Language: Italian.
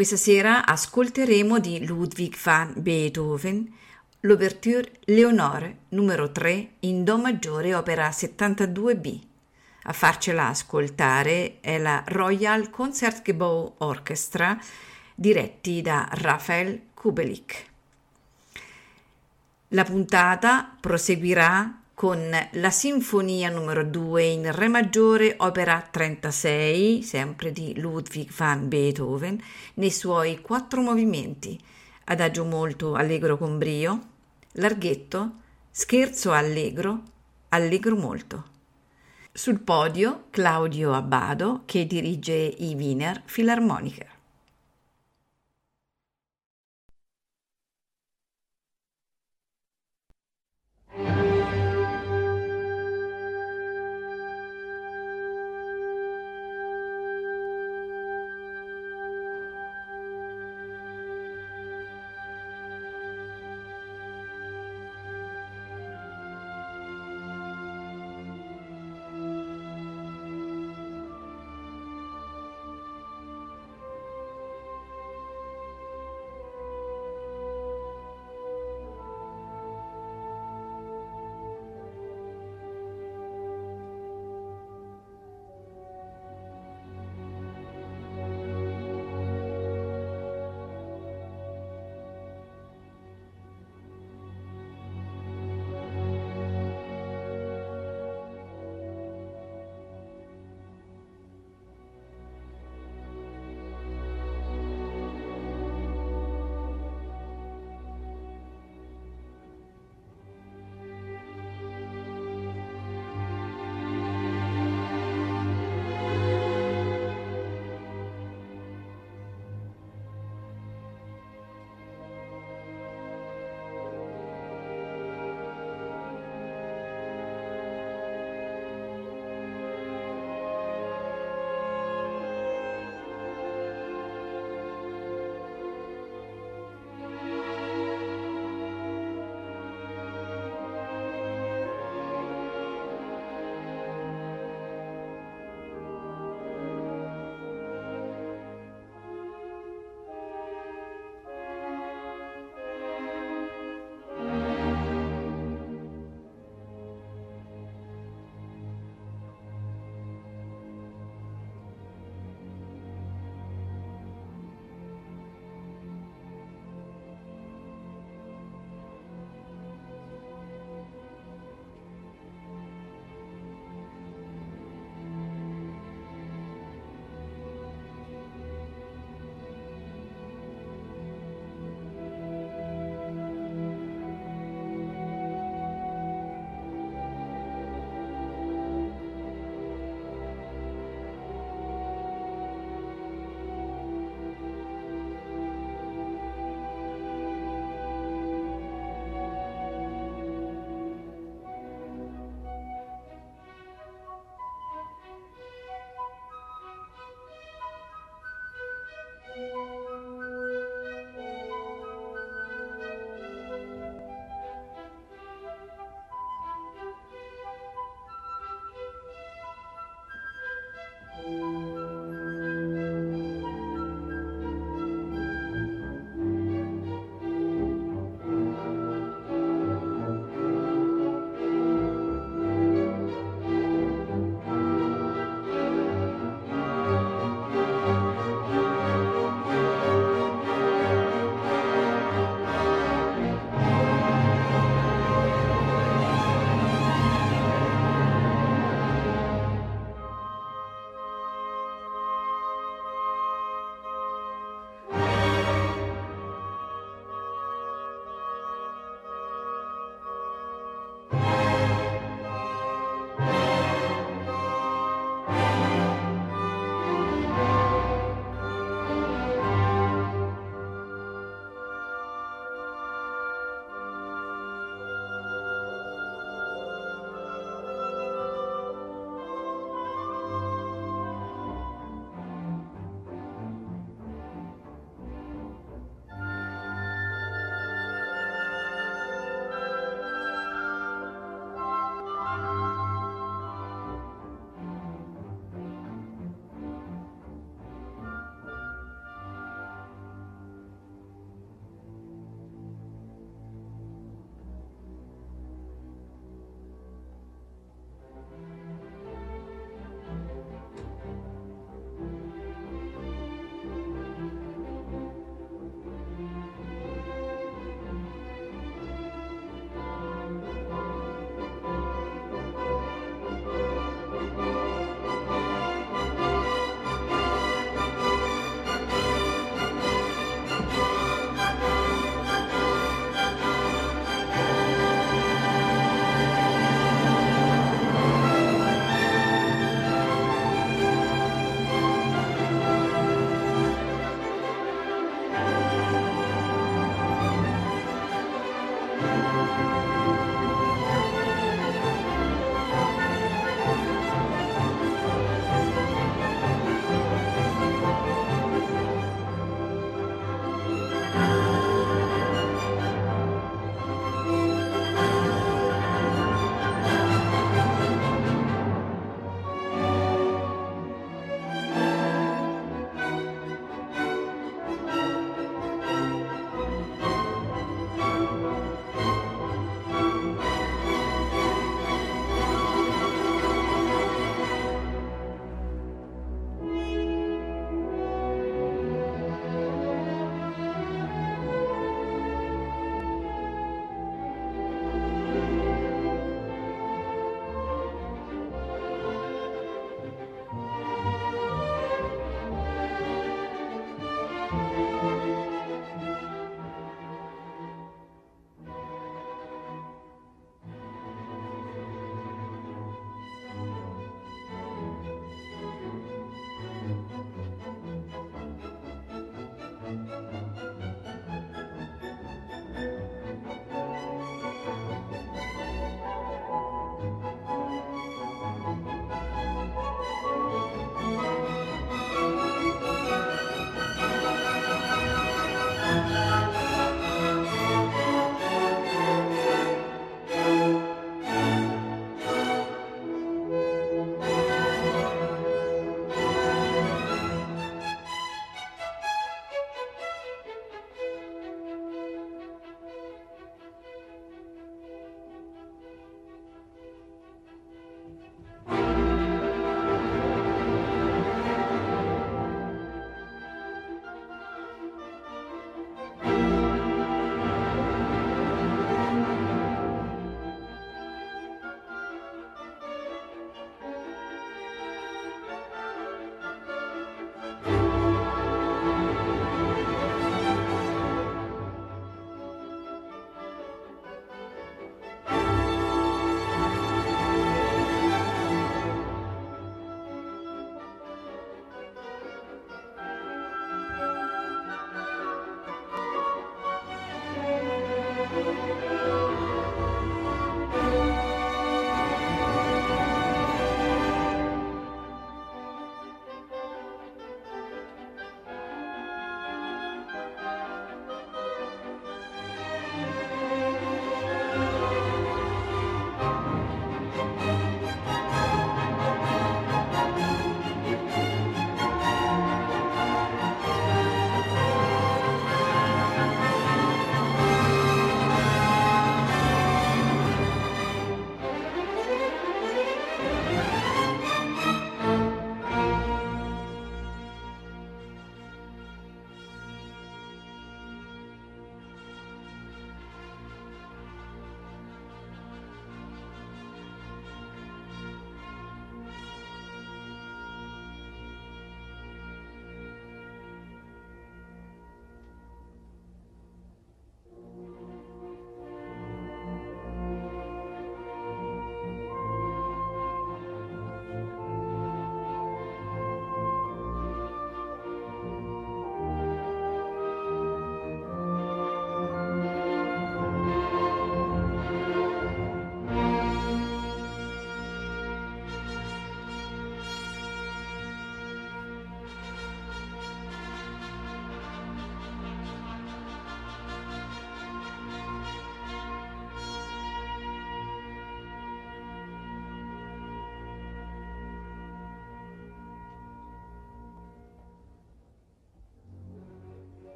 Questa sera ascolteremo di Ludwig van Beethoven l'Ouverture Leonore numero 3 in Do maggiore opera 72b. A farcela ascoltare è la Royal Concertgebouw Orchestra diretti da Rafael Kubelik. La puntata proseguirà con la Sinfonia numero 2 in Re maggiore, opera 36, sempre di Ludwig van Beethoven, nei suoi quattro movimenti, adagio molto allegro con brio, larghetto, scherzo allegro, allegro molto. Sul podio Claudio Abbado che dirige i Wiener Philharmoniker.